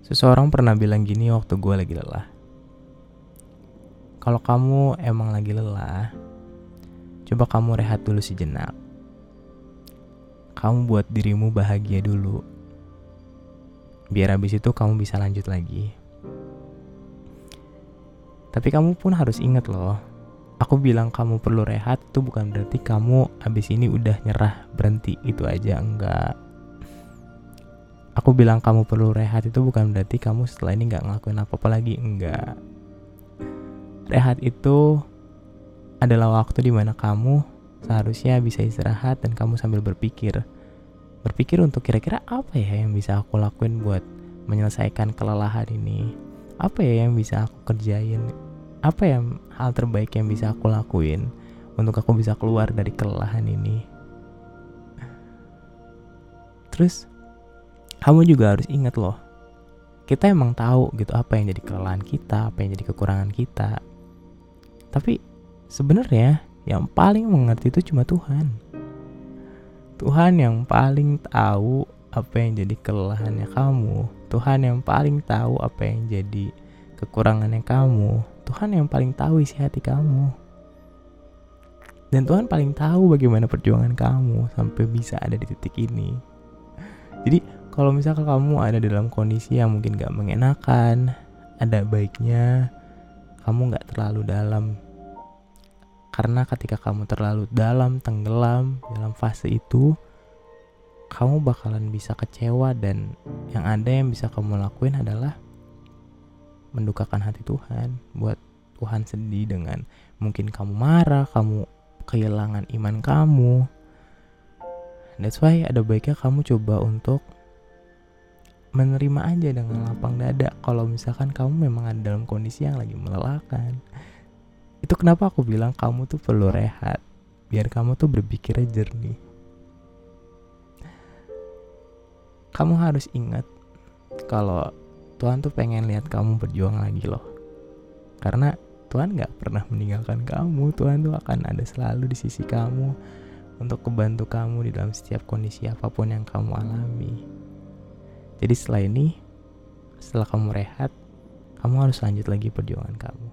Seseorang pernah bilang gini waktu gue lagi lelah. Kalau kamu emang lagi lelah, coba kamu rehat dulu sejenak. Kamu buat dirimu bahagia dulu. Biar habis itu kamu bisa lanjut lagi. Tapi kamu pun harus ingat loh, aku bilang kamu perlu rehat itu bukan berarti kamu habis ini udah nyerah berhenti itu aja enggak aku bilang kamu perlu rehat itu bukan berarti kamu setelah ini nggak ngelakuin apa-apa lagi enggak. Rehat itu adalah waktu di mana kamu seharusnya bisa istirahat dan kamu sambil berpikir. Berpikir untuk kira-kira apa ya yang bisa aku lakuin buat menyelesaikan kelelahan ini? Apa ya yang bisa aku kerjain? Apa yang hal terbaik yang bisa aku lakuin untuk aku bisa keluar dari kelelahan ini? Terus kamu juga harus ingat loh kita emang tahu gitu apa yang jadi kelelahan kita apa yang jadi kekurangan kita. Tapi sebenarnya yang paling mengerti itu cuma Tuhan. Tuhan yang paling tahu apa yang jadi kelelahannya kamu. Tuhan yang paling tahu apa yang jadi kekurangannya kamu. Tuhan yang paling tahu isi hati kamu. Dan Tuhan paling tahu bagaimana perjuangan kamu sampai bisa ada di titik ini. Jadi kalau misalkan kamu ada dalam kondisi yang mungkin gak mengenakan, ada baiknya kamu gak terlalu dalam. Karena ketika kamu terlalu dalam, tenggelam dalam fase itu, kamu bakalan bisa kecewa dan yang ada yang bisa kamu lakuin adalah mendukakan hati Tuhan buat Tuhan sedih dengan mungkin kamu marah, kamu kehilangan iman kamu. That's why ada baiknya kamu coba untuk menerima aja dengan lapang dada. Kalau misalkan kamu memang ada dalam kondisi yang lagi melelahkan itu kenapa aku bilang kamu tuh perlu rehat? Biar kamu tuh berpikirnya jernih. Kamu harus ingat kalau Tuhan tuh pengen lihat kamu berjuang lagi loh. Karena Tuhan gak pernah meninggalkan kamu. Tuhan tuh akan ada selalu di sisi kamu untuk membantu kamu di dalam setiap kondisi apa pun yang kamu alami. Jadi setelah ini, setelah kamu rehat, kamu harus lanjut lagi perjuangan kamu.